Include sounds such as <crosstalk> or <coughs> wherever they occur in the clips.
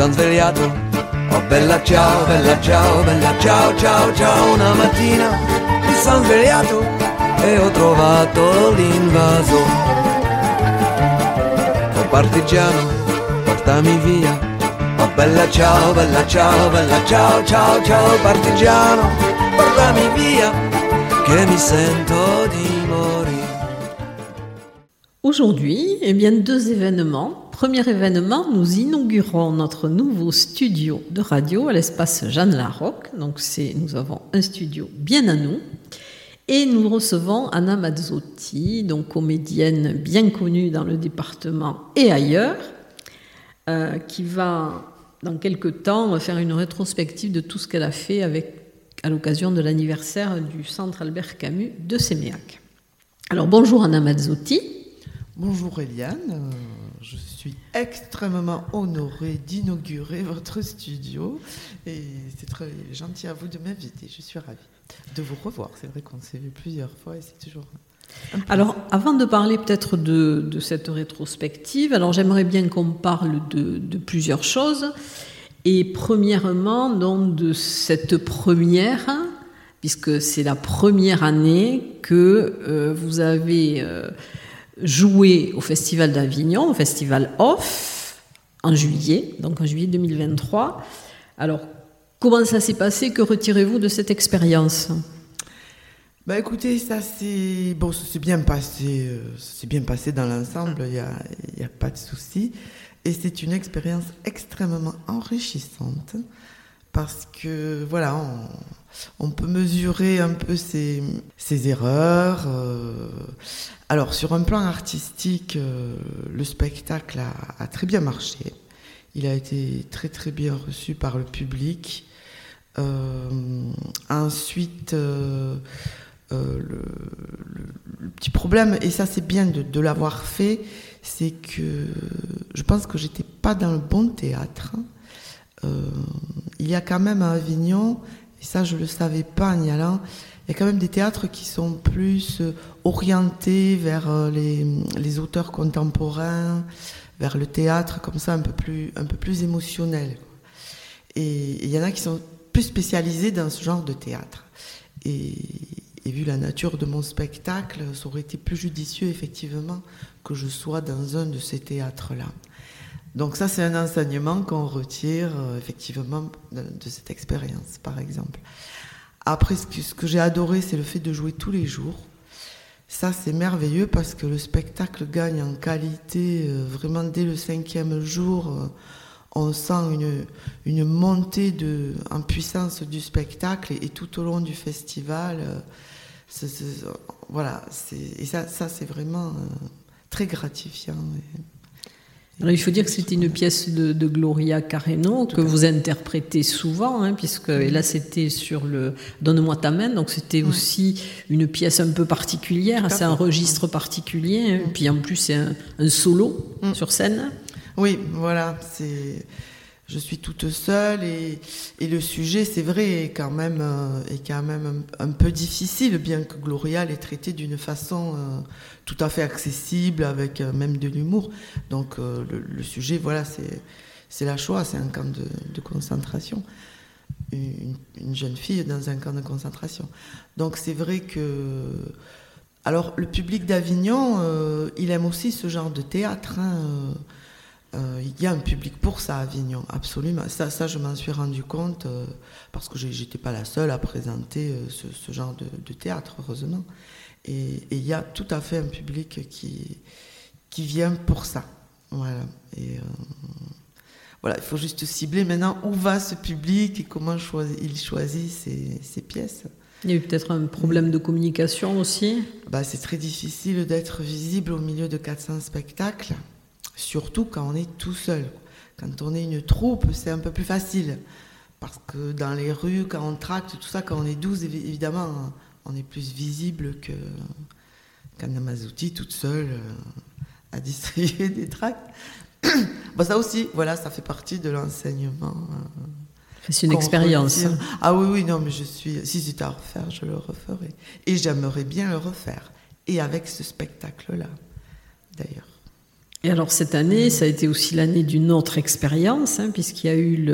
Mi sono svegliato, oh bella ciao, bella ciao, bella ciao, ciao, ciao. Una mattina mi sono svegliato e ho trovato l'invaso. Oh partigiano, portami via. Oh bella ciao, bella ciao, bella ciao, ciao, ciao. Partigiano, portami via, che mi sento di morire. Aujourd'hui, eh bien, deux événements. Premier événement, nous inaugurons notre nouveau studio de radio à l'espace Jeanne Larocque. Donc, c'est, nous avons un studio bien à nous. Et nous recevons Anna Mazzotti, donc comédienne bien connue dans le département et ailleurs, euh, qui va, dans quelques temps, faire une rétrospective de tout ce qu'elle a fait à l'occasion de l'anniversaire du Centre Albert Camus de Séméac. Alors, bonjour Anna Mazzotti. Bonjour Eliane, je suis extrêmement honorée d'inaugurer votre studio et c'est très gentil à vous de m'inviter. Je suis ravie de vous revoir. C'est vrai qu'on s'est vu plusieurs fois et c'est toujours. Alors, avant de parler peut-être de, de cette rétrospective, alors j'aimerais bien qu'on parle de, de plusieurs choses. Et premièrement, donc, de cette première, puisque c'est la première année que euh, vous avez euh, joué au Festival d'Avignon, au Festival Off, en juillet, donc en juillet 2023. Alors, comment ça s'est passé? Que retirez-vous de cette expérience? Bah écoutez, ça c'est bon, s'est bien passé, euh, ça s'est bien passé dans l'ensemble. Il y a, y a pas de souci. Et c'est une expérience extrêmement enrichissante parce que voilà, on, peut mesurer un peu ses, erreurs. euh. Alors sur un plan artistique, euh, le spectacle a, très bien marché. Il a été très très bien reçu par le public. Euh, ensuite, le petit problème, et ça c'est bien de, de l'avoir fait, c'est que je pense que j'étais pas dans le bon théâtre. Euh, il y a quand même à Avignon, et ça je le savais pas en y il y a quand même des théâtres qui sont plus euh, orientés vers euh, les, les auteurs contemporains, vers le théâtre comme ça un peu plus, un peu plus émotionnel. Et il y en a qui sont plus spécialisés dans ce genre de théâtre. Et, et vu la nature de mon spectacle, ça aurait été plus judicieux effectivement que je sois dans un de ces théâtres-là. Donc ça, c'est un enseignement qu'on retire euh, effectivement de, cette expérience, par exemple. Après, ce que, j'ai adoré, c'est le fait de jouer tous les jours. Ça, c'est merveilleux parce que le spectacle gagne en qualité euh, vraiment dès le cinquième jour. euh, on sent une, montée de, en puissance du spectacle et, tout au long du festival. voilà, et ça, ça c'est vraiment très gratifiant. Il faut dire que c'était une pièce de, de Gloria Carreno que vous interprétez souvent, hein, puisque et là c'était sur le Donne-moi ta main, donc c'était aussi une pièce un peu particulière, c'est un registre particulier, hein, puis en plus c'est un, un solo Mm. sur scène. Oui, voilà, c'est. Je suis toute seule et, le sujet, c'est vrai, est quand même, euh, un, peu difficile, bien que Gloria l'ait traité d'une façon euh, tout à fait accessible, avec euh, même de l'humour. Donc le, sujet, voilà, c'est la Shoah, c'est un camp de, concentration. Une, une jeune fille dans un camp de concentration. Donc c'est vrai que. Alors le public d'Avignon, il aime aussi ce genre de théâtre. hein, il y a un public pour ça à Avignon, absolument. Ça, ça je m'en suis rendu compte euh, parce que j'étais pas la seule à présenter euh, ce, ce genre de, de théâtre, heureusement. Et et il y a tout à fait un public qui, qui vient pour ça. Voilà. Et euh, voilà, il faut juste cibler maintenant où va ce public et comment choisi- il choisit ses, ses pièces. Il y a eu peut-être un problème de communication aussi. Bah, c'est très difficile d'être visible au milieu de 400 spectacles. Surtout quand on est tout seul. Quand on est une troupe, c'est un peu plus facile. Parce que dans les rues, quand on tracte, tout ça, quand on est 12, évidemment, on est plus visible que Mazouti toute seule euh, à distribuer <laughs> des tracts. <coughs> bon, ça aussi, voilà, ça fait partie de l'enseignement. Euh, c'est une expérience. Ah oui, oui, non, mais je suis. Si c'était à refaire, je le referai. Et j'aimerais bien le refaire. Et avec ce spectacle-là, d'ailleurs. Et alors cette année, ça a été aussi l'année d'une autre expérience, hein, puisqu'il y a eu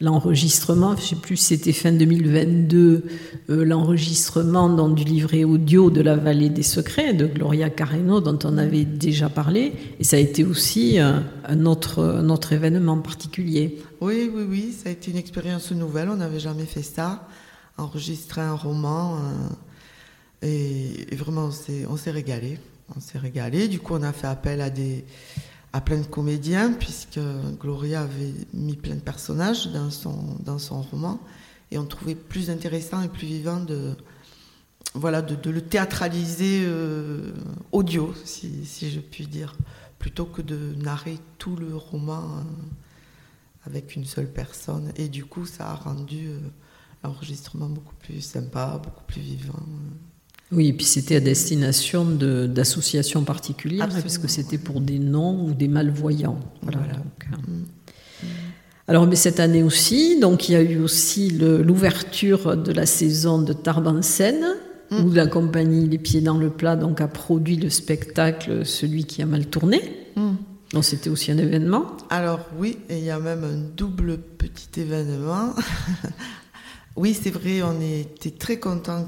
l'enregistrement, je ne sais plus si c'était fin 2022, euh, l'enregistrement du livret audio de la vallée des secrets de Gloria Carreno, dont on avait déjà parlé, et ça a été aussi euh, un, un autre événement particulier. Oui, oui, oui, ça a été une expérience nouvelle, on n'avait jamais fait ça, enregistrer un roman, euh, et, et, vraiment on s'est régalé on s'est régalé. Du coup, on a fait appel à, des, à plein de comédiens, puisque Gloria avait mis plein de personnages dans son, dans son roman. Et on trouvait plus intéressant et plus vivant de, voilà, de, le théâtraliser euh, audio, si, je puis dire, plutôt que de narrer tout le roman euh, avec une seule personne. Et du coup, ça a rendu euh, l'enregistrement beaucoup plus sympa, beaucoup plus vivant. Oui, et puis c'était à destination d'associations particulières, puisque c'était pour des non ou des malvoyants. Voilà. Hein. Mm. Alors, mais cette année aussi, donc il y a eu aussi l'ouverture de la saison de Tarbes en scène, mm. où la compagnie Les Pieds dans le Plat donc, a produit le spectacle Celui qui a mal tourné. Mm. Donc c'était aussi un événement Alors oui, et il y a même un double petit événement <laughs> Oui, c'est vrai, on était très content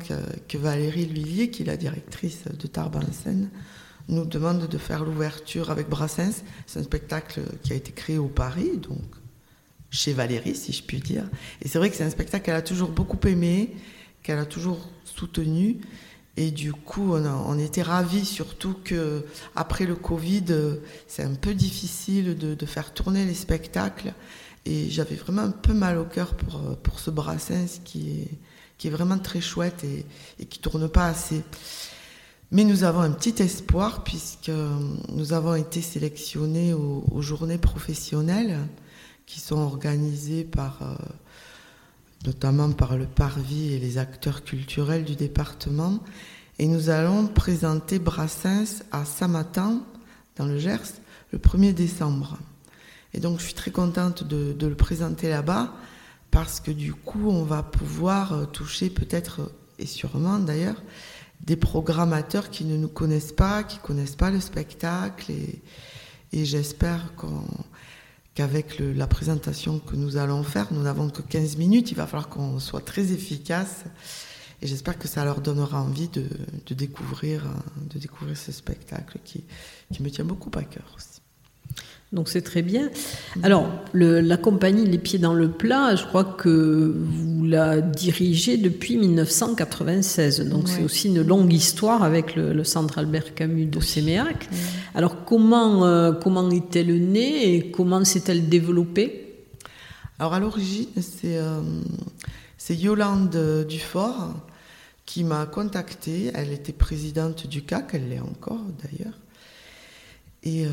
que, Valérie Lhuillier, qui est la directrice de Tarbes en scène, nous demande de faire l'ouverture avec Brassens. C'est un spectacle qui a été créé au Paris, donc chez Valérie, si je puis dire. Et c'est vrai que c'est un spectacle qu'elle a toujours beaucoup aimé, qu'elle a toujours soutenu. Et du coup, on, était ravis, surtout que après le Covid, c'est un peu difficile de, faire tourner les spectacles. Et j'avais vraiment un peu mal au cœur pour, euh, pour ce Brassens qui est, qui est vraiment très chouette et, et qui tourne pas assez. Mais nous avons un petit espoir puisque nous avons été sélectionnés aux, journées professionnelles qui sont organisées par, euh, notamment par le Parvis et les acteurs culturels du département. Et nous allons présenter Brassens à Samatan, dans le Gers, le 1er décembre. Et donc je suis très contente de, le présenter là-bas parce que du coup on va pouvoir euh, toucher peut-être et sûrement d'ailleurs des programmateurs qui ne nous connaissent pas, qui connaissent pas le spectacle et, j'espère qu'avec la présentation que nous allons faire, nous n'avons que 15 minutes, il va falloir qu'on soit très efficace et j'espère que ça leur donnera envie de, découvrir, de découvrir ce spectacle qui me tient beaucoup à cœur aussi. Donc c'est très bien. Alors, la compagnie Les Pieds dans le Plat, je crois que vous la dirigez depuis 1996. Donc c'est aussi une longue histoire avec le, Centre Albert Camus de Séméac. Alors comment, euh, comment est-elle née et comment s'est-elle développée? Alors à l'origine, c'est euh, Yolande Dufort qui m'a contactée. Elle était présidente du CAC, elle l'est encore d'ailleurs. Et euh,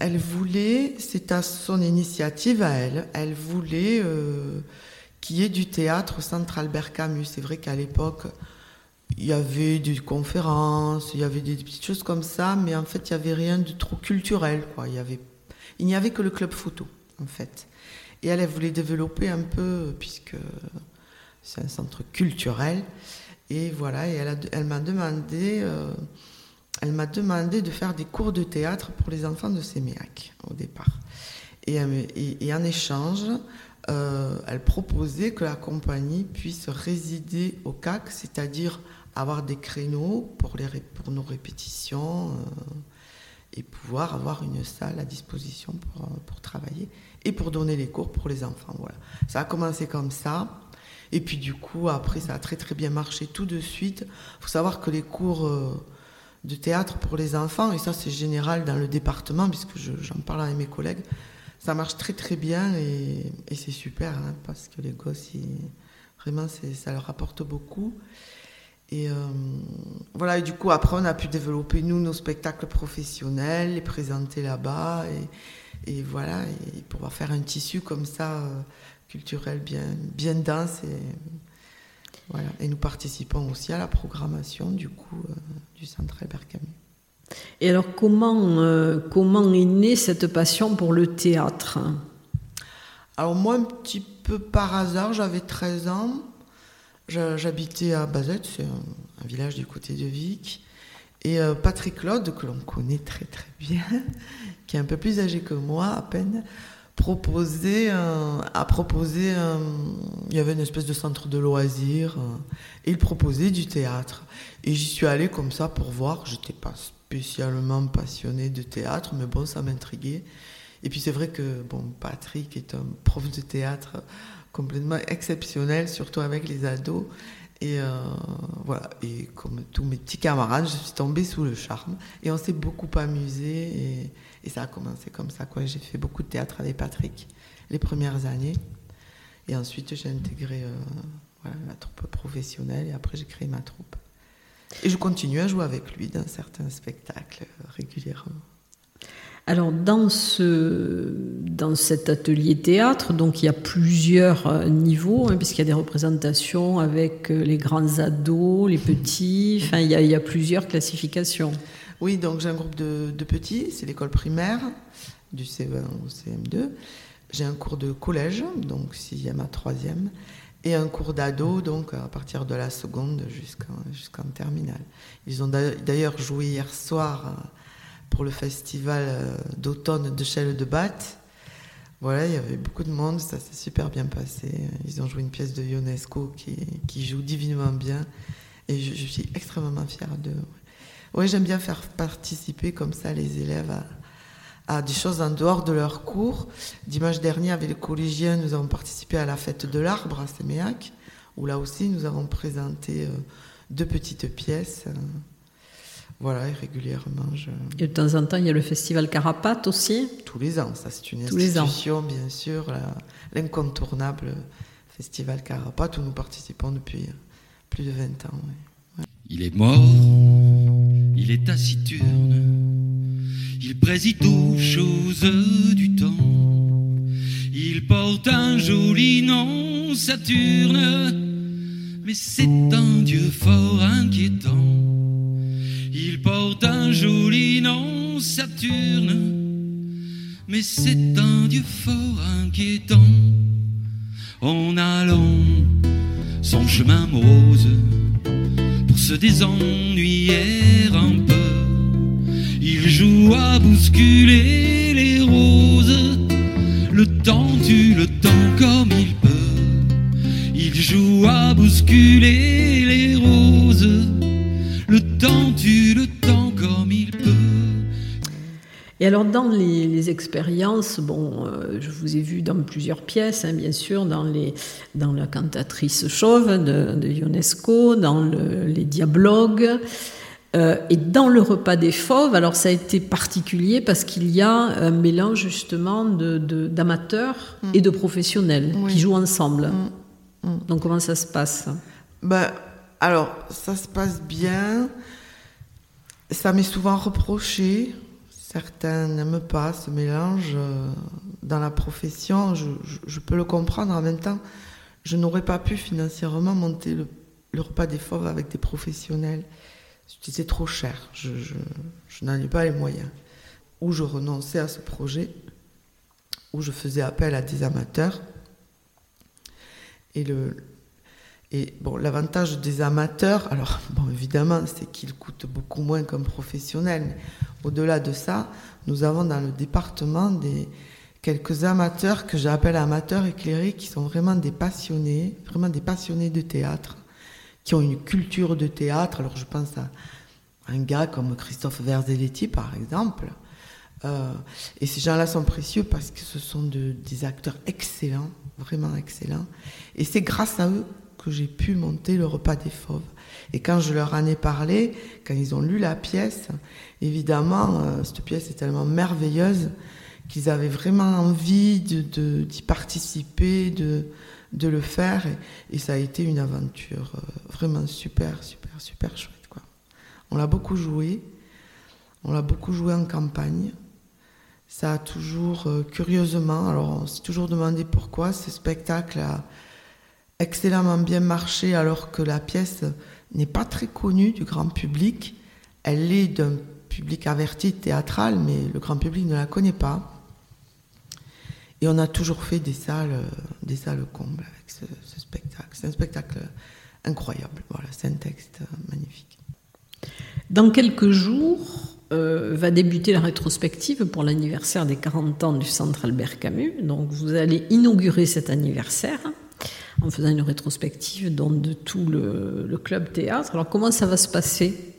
elle voulait, c'est à son initiative à elle, elle voulait euh, qu'il y ait du théâtre au Centre Albert Camus. C'est vrai qu'à l'époque, il y avait des conférences, il y avait des petites choses comme ça, mais en fait, il n'y avait rien de trop culturel. Quoi. Il, n'y avait que le club photo, en fait. Et elle, elle voulait développer un peu, puisque c'est un centre culturel. Et voilà, et elle, elle m'a demandé... Euh, elle m'a demandé de faire des cours de théâtre pour les enfants de Séméac au départ. Et, en échange, euh, elle proposait que la compagnie puisse résider au CAC, c'est-à-dire avoir des créneaux pour, nos répétitions euh, et pouvoir avoir une salle à disposition pour, pour, travailler et pour donner les cours pour les enfants. Voilà. Ça a commencé comme ça. Et puis du coup, après, ça a très très bien marché tout de suite. Il faut savoir que les cours... Euh, de théâtre pour les enfants, et ça c'est général dans le département, puisque j'en parle avec mes collègues, ça marche très très bien et, c'est super, hein, parce que les gosses, vraiment, ça leur apporte beaucoup. Et euh, voilà, et du coup, après, on a pu développer, nous, nos spectacles professionnels, les présenter là-bas, et, voilà, et pouvoir faire un tissu comme ça, euh, culturel bien, bien dense. Voilà. et nous participons aussi à la programmation, du coup, euh, du Centre Albert Camus. Et alors, comment, euh, comment est née cette passion pour le théâtre? Alors, moi, un petit peu par hasard, j'avais 13 ans. J'habitais à Bazette, c'est un, un village du côté de Vic. Et euh, Patrick Claude, que l'on connaît très très bien, <laughs> qui est un peu plus âgé que moi à peine, proposait un- a proposé il y avait une espèce de centre de loisirs euh, et il proposait du théâtre. Et j'y suis allée comme ça pour voir. J'étais pas spécialement passionnée de théâtre, mais bon, ça m'intriguait. Et puis c'est vrai que bon, Patrick est un prof de théâtre complètement exceptionnel, surtout avec les ados. Et euh, voilà, et comme tous mes petits camarades, je suis tombée sous le charme. Et on s'est beaucoup amusé. Et, ça a commencé comme ça. quoi. J'ai fait beaucoup de théâtre avec Patrick les premières années. Et ensuite, j'ai intégré euh, la troupe professionnelle. Et après, j'ai créé ma troupe. Et je continue à jouer avec lui dans certains spectacles euh, régulièrement. Alors, dans, ce, dans cet atelier théâtre, donc il y a plusieurs euh, niveaux, hein, puisqu'il y a des représentations avec euh, les grands ados, les petits, enfin, il y a, plusieurs classifications. Oui, donc j'ai un groupe de, petits, c'est l'école primaire, du CE1 au CM2. J'ai un cours de collège, donc 6e à 3e, et un cours d'ado, donc à partir de la seconde jusqu'en jusqu'en terminale. Ils ont d'a- d'ailleurs joué hier soir pour le festival euh, d'automne de Chelles de Batte. Voilà, il y avait beaucoup de monde, ça s'est super bien passé. Ils ont joué une pièce de Ionesco qui, joue divinement bien, et je, suis extrêmement fière d'eux. Oui, j'aime bien faire participer comme ça les élèves à, des choses en dehors de leur cours. Dimanche dernier, avec les collégiens, nous avons participé à la fête de l'arbre à Séméac, où là aussi nous avons présenté euh, deux petites pièces. Voilà, et régulièrement, je... Et de temps en temps, il y a le festival Carapate aussi. tous les ans, ça c'est une Tous les ans. institution, bien sûr, la- l'incontournable festival Carapace où nous participons depuis plus de 20 ans. ouais. Il est mort, il est taciturne, il préside aux choses du temps. Il porte un joli nom, Saturne, mais c'est un dieu fort inquiétant. Il porte un joli nom, Saturne, mais c'est un dieu fort inquiétant. En allant son chemin morose, pour se désennuyer un peu. Il joue à bousculer les roses, le temps tue le temps comme il peut. Il joue à bousculer les roses, Et alors, dans les, les expériences, bon, euh, je vous ai vu dans plusieurs pièces, hein, bien sûr, dans, les, dans la cantatrice chauve de, de Ionesco, dans le- les diablogues, euh, et dans le repas des fauves. Alors, ça a été particulier parce qu'il y a un mélange justement de- de- d'amateurs et de professionnels Oui. qui jouent ensemble. Mm, mm. Donc, comment ça se passe? Ben, alors, ça se passe bien. Ça m'est souvent reproché. Certains n'aiment pas ce mélange euh, dans la profession. Je, peux le comprendre. En même temps, je n'aurais pas pu financièrement monter le, repas des fauves avec des professionnels. C'était trop cher. Je, je, je n'en ai pas les moyens. Ou je renonçais à ce projet, ou je faisais appel à des amateurs. Et le, et bon, l'avantage des amateurs, alors bon, évidemment, c'est qu'ils coûtent beaucoup moins qu'un professionnel. Au-delà de ça, nous avons dans le département des quelques amateurs que j'appelle amateurs éclairés, qui sont vraiment des passionnés, vraiment des passionnés de théâtre, qui ont une culture de théâtre. Alors je pense à un gars comme Christophe Verzelletti, par exemple. Euh, et ces gens-là sont précieux parce que ce sont de- des acteurs excellents, vraiment excellents. Et c'est grâce à eux j'ai pu monter le repas des fauves. Et quand je leur en ai parlé, quand ils ont lu la pièce, évidemment, euh, cette pièce est tellement merveilleuse qu'ils avaient vraiment envie d'y participer, de, le faire. Et, et ça a été une aventure euh, vraiment super, super, super chouette. Quoi. On l'a beaucoup joué. On l'a beaucoup joué en campagne. Ça a toujours, euh, curieusement, alors on s'est toujours demandé pourquoi ce spectacle a excellemment bien marché alors que la pièce n'est pas très connue du grand public. Elle est d'un public averti théâtral, mais le grand public ne la connaît pas. Et on a toujours fait des salles, des salles combles avec ce, spectacle. C'est un spectacle incroyable. Voilà, c'est un texte magnifique. Dans quelques jours, euh, va débuter la rétrospective pour l'anniversaire des 40 ans du Centre Albert Camus. Donc vous allez inaugurer cet anniversaire en faisant une rétrospective de tout le, club théâtre. Alors comment ça va se passer?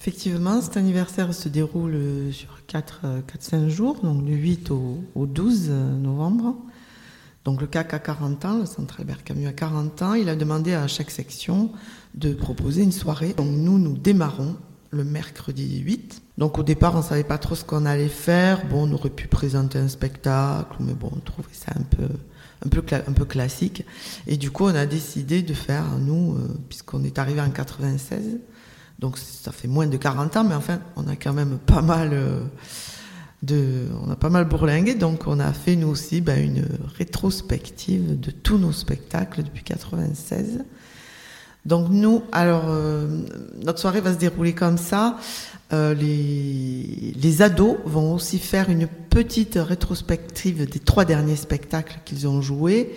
Effectivement, cet anniversaire se déroule sur 4-5 jours, donc du 8 au, au, 12 novembre. Donc le CAC a 40 ans, le Centre Albert Camus a 40 ans. Il a demandé à chaque section de proposer une soirée. Donc nous, nous démarrons le mercredi 8. Donc au départ, on savait pas trop ce qu'on allait faire. Bon, on aurait pu présenter un spectacle, mais bon, on trouvait ça un peu, un peu, un peu classique. Et du coup, on a décidé de faire, nous, euh, puisqu'on est arrivé en 96, donc ça fait moins de 40 ans, mais enfin, on a quand même pas mal euh, de, on a pas mal bourlingué. Donc on a fait nous aussi ben, une rétrospective de tous nos spectacles depuis 96. Donc nous, alors euh, notre soirée va se dérouler comme ça. Euh, les, les ados vont aussi faire une petite rétrospective des trois derniers spectacles qu'ils ont joués.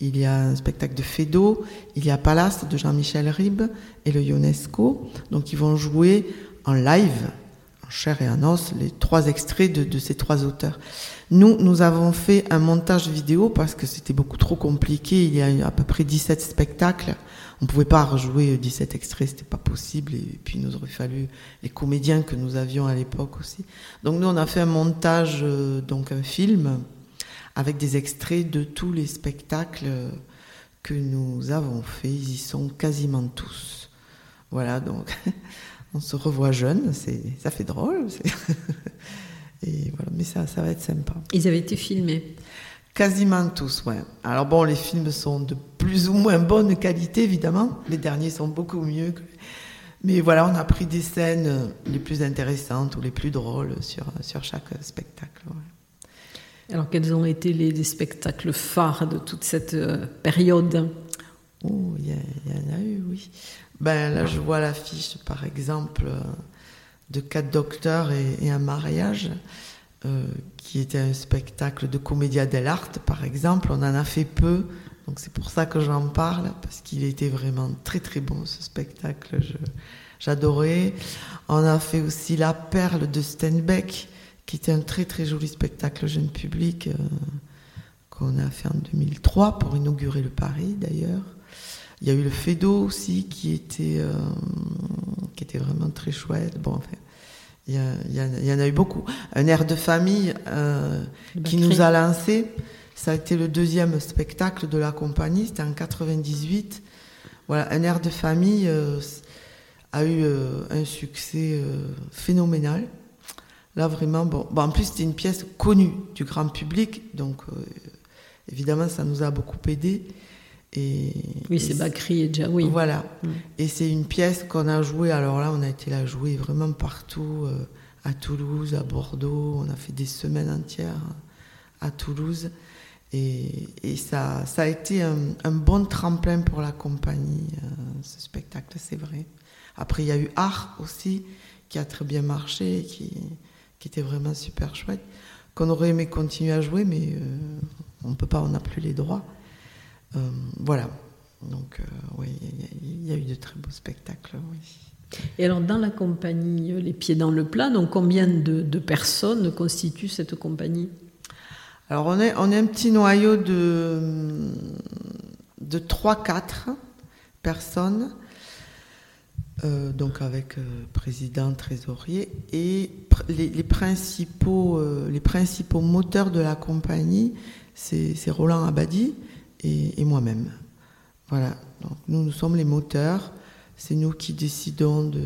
Il y a un spectacle de Fedo, il y a Palace de Jean-Michel Ribes et le UNESCO. Donc ils vont jouer en live, en chair et en os, les trois extraits de, de ces trois auteurs. Nous, nous avons fait un montage vidéo parce que c'était beaucoup trop compliqué. Il y a à peu près 17 spectacles. On ne pouvait pas rejouer 17 extraits, c'était pas possible. Et puis, il nous aurait fallu les comédiens que nous avions à l'époque aussi. Donc, nous, on a fait un montage, euh, donc un film, avec des extraits de tous les spectacles que nous avons faits. Ils y sont quasiment tous. Voilà, donc, <laughs> on se revoit jeune, ça fait drôle. <laughs> Et voilà, mais ça, ça va être sympa. Ils avaient été filmés Quasiment tous, ouais. Alors bon, les films sont de plus ou moins bonne qualité, évidemment. Les derniers sont beaucoup mieux. Que... Mais voilà, on a pris des scènes les plus intéressantes ou les plus drôles sur, sur chaque spectacle. Ouais. Alors, quels ont été les, les, spectacles phares de toute cette euh, période? Oh, il y, y, en a eu, oui. Ben, là, je vois l'affiche, par exemple, de Quatre docteurs et, et un mariage. Euh, qui était un spectacle de comédia dell'arte, par exemple. On en a fait peu, donc c'est pour ça que j'en parle, parce qu'il était vraiment très très bon ce spectacle. J'adorais. On a fait aussi La Perle de Steinbeck, qui était un très très joli spectacle jeune public euh, qu'on a fait en 2003 pour inaugurer le Paris d'ailleurs. Il y a eu le Fedo aussi qui était, euh, qui était vraiment très chouette. Bon, enfin, il y, a, il, y a, il y, en a eu beaucoup. Un air de famille euh, qui nous a lancé. Ça a été le deuxième spectacle de la compagnie. C'était en 98. Voilà, un air de famille euh, a eu euh, un succès euh, phénoménal. Là, vraiment, bon, bon en plus, c'était une pièce connue du grand public. Donc, euh, évidemment, ça nous a beaucoup aidé. Et, oui, c'est Bakri et Jaoui. Voilà. Mm. Et c'est une pièce qu'on a jouée. Alors là, on a été la jouer vraiment partout, euh, à Toulouse, à Bordeaux. On a fait des semaines entières à Toulouse. Et, et ça, ça a été un, un, bon tremplin pour la compagnie, euh, ce spectacle, c'est vrai. Après, il y a eu Art aussi, qui a très bien marché, qui, qui était vraiment super chouette, qu'on aurait aimé continuer à jouer, mais euh, on ne peut pas, on n'a plus les droits. Euh, voilà. Donc, euh, oui, il y, y, a eu de très beaux spectacles, oui. Et alors, dans la compagnie Les Pieds dans le Plat, donc combien de, de personnes constituent cette compagnie? Alors, on est, on est un petit noyau de, de 3-4 personnes, euh, donc avec euh, président, trésorier, et pr les, les, principaux, euh, les principaux moteurs de la compagnie, c'est Roland Abadi, et, moi-même. Voilà, nous, nous sommes les moteurs, c'est nous qui décidons de,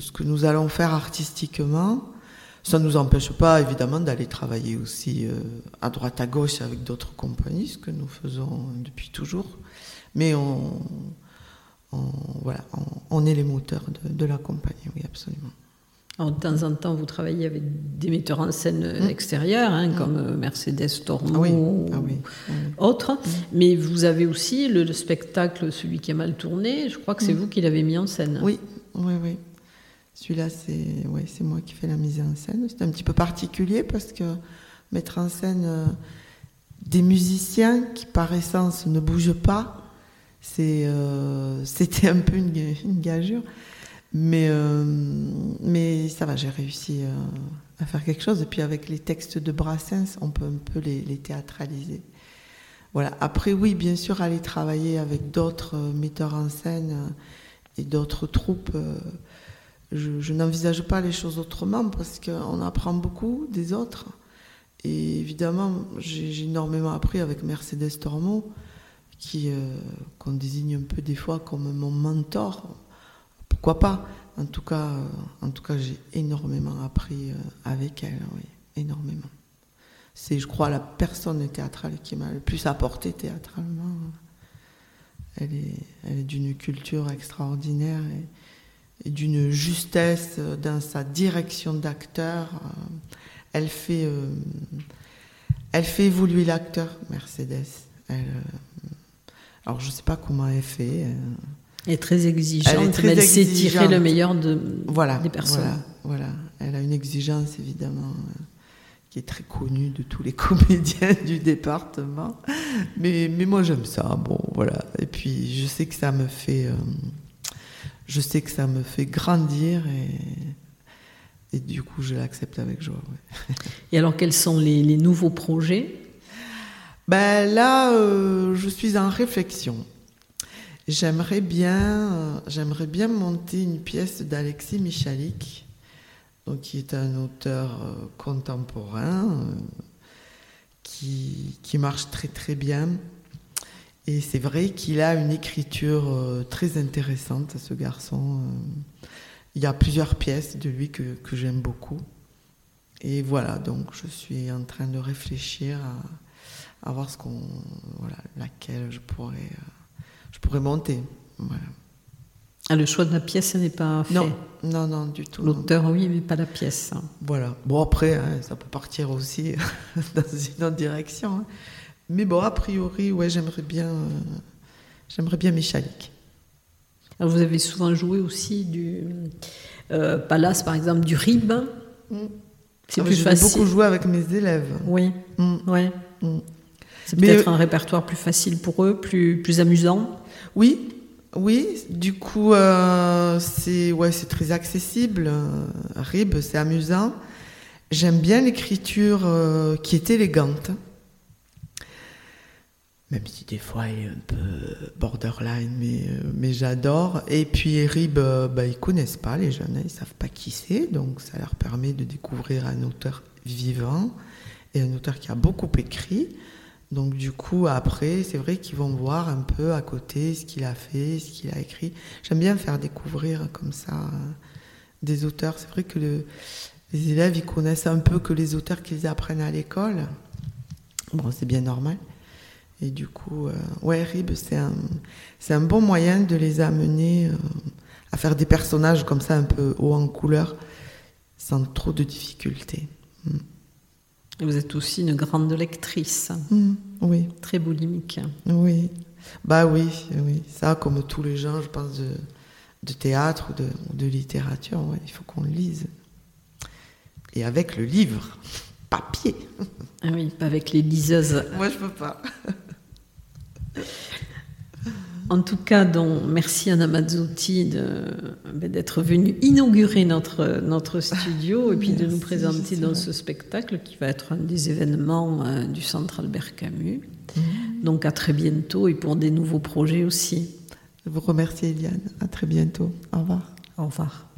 ce que nous allons faire artistiquement. Ça ne nous empêche pas, évidemment, d'aller travailler aussi euh, à droite, à gauche avec d'autres compagnies, ce que nous faisons depuis toujours. Mais on, voilà, on est les moteurs de, de la compagnie, oui, absolument. Alors, de temps en temps, vous travaillez avec des metteurs en scène extérieurs, hein, comme euh, Mercedes Tormo Ah oui, ah oui, oui. autres. Mais vous avez aussi le, le spectacle, celui qui a mal tourné. Je crois que c'est vous qui l'avez mis en scène. Oui, oui, oui. Celui-là, c'est ouais, c'est moi qui fais la mise en scène. C'est un petit peu particulier parce que mettre en scène euh, des musiciens qui, par essence, ne bougent pas, euh, <laughs> c'était un peu une, ga- une gageure. Mais, euh, mais ça va, j'ai réussi euh, à faire quelque chose. Et puis avec les textes de Brassens, on peut un peu les, théâtraliser. Voilà. Après, oui, bien sûr, aller travailler avec d'autres euh, metteurs en scène euh, et d'autres troupes, je, n'envisage pas les choses autrement parce qu'on apprend beaucoup des autres. Et évidemment, j'ai énormément appris avec Mercedes Tormo, qu'on désigne un peu des fois comme mon mentor. Pourquoi pas? En tout cas, euh, en tout cas, j'ai énormément appris euh, avec elle, oui, énormément. C'est, je crois, la personne théâtrale qui m'a le plus apporté théâtralement. Elle est, elle est d'une culture extraordinaire et, d'une justesse dans sa direction d'acteur. Euh, Elle fait, elle fait évoluer l'acteur, Mercedes. Alors, je ne sais pas comment elle fait. Elle est très exigeante, Elle est très mais elle sait tirer exigeante. le meilleur de, voilà, des personnes. Voilà, voilà. Elle a une exigence évidemment euh, qui est très connue de tous les <laughs> comédiens du département. Mais, mais moi j'aime ça. Bon, voilà. Et puis je sais que ça me fait, euh, je sais que ça me fait grandir et, et du coup je l'accepte avec joie. ouais. <laughs> Et alors, quels sont les, les nouveaux projets? Ben là, euh, je suis en réflexion. J'aimerais bien, j'aimerais bien monter une pièce d'Alexis Michalik, donc qui est un auteur euh, contemporain euh, qui, qui marche très très bien. Et c'est vrai qu'il a une écriture euh, très intéressante, ce garçon. Il y a plusieurs pièces de lui que, que j'aime beaucoup. Et voilà, donc je suis en train de réfléchir à, voir ce qu'on, voilà, laquelle je pourrais, je pourrais monter. Voilà. Ah, Le choix de la pièce n'est pas fait. Non, non, non, du tout. L'auteur, oui, mais pas la pièce. Voilà. Bon, après, hein, ça peut partir aussi <laughs> dans une autre direction. hein. Mais bon, a priori, ouais, j'aimerais bien, euh, j'aimerais bien Michalik. Alors, vous avez souvent joué aussi du euh, Palace, par exemple, du Rib. C'est Ah, plus facile. beaucoup jouer avec mes élèves. Oui, Mm. ouais. Mm. C'est peut-être un répertoire plus facile pour eux, plus, plus amusant. Oui, oui. Du coup, euh, c'est ouais, c'est très accessible. Euh, Rib, c'est amusant. J'aime bien l'écriture euh, qui est élégante. Même si des fois elle est un peu borderline, mais, euh, mais j'adore. Et puis Rib, euh, bah, ils connaissent pas les jeunes, ils savent pas qui c'est, donc ça leur permet de découvrir un auteur vivant et un auteur qui a beaucoup écrit. Donc du coup, après, c'est vrai qu'ils vont voir un peu à côté ce qu'il a fait, ce qu'il a écrit. J'aime bien faire découvrir comme ça euh, des auteurs. C'est vrai que le- les élèves, ils connaissent un peu que les auteurs qu'ils apprennent à l'école. Bon, c'est bien normal. Et du coup, euh, ouais, Rib, c'est un, un bon moyen de les amener euh, à faire des personnages comme ça, un peu haut en couleur, sans trop de difficultés. Et vous êtes aussi une grande lectrice, Mm, oui. très boulimique. Oui, bah oui, oui. Ça, comme tous les gens, je pense, de, de théâtre ou de, de littérature, ouais, il faut qu'on le lise. Et avec le livre, papier. Ah oui, pas avec les liseuses. Moi, je peux pas. <laughs> En tout cas, donc, merci Anna Mazzotti ben, d'être venue inaugurer notre, notre studio et puis de nous présenter dans ce spectacle qui va être un des événements euh, du Centre Albert Camus. Donc à très bientôt et pour des nouveaux projets aussi. Je vous remercie, Eliane. À très bientôt. Au revoir. Au revoir.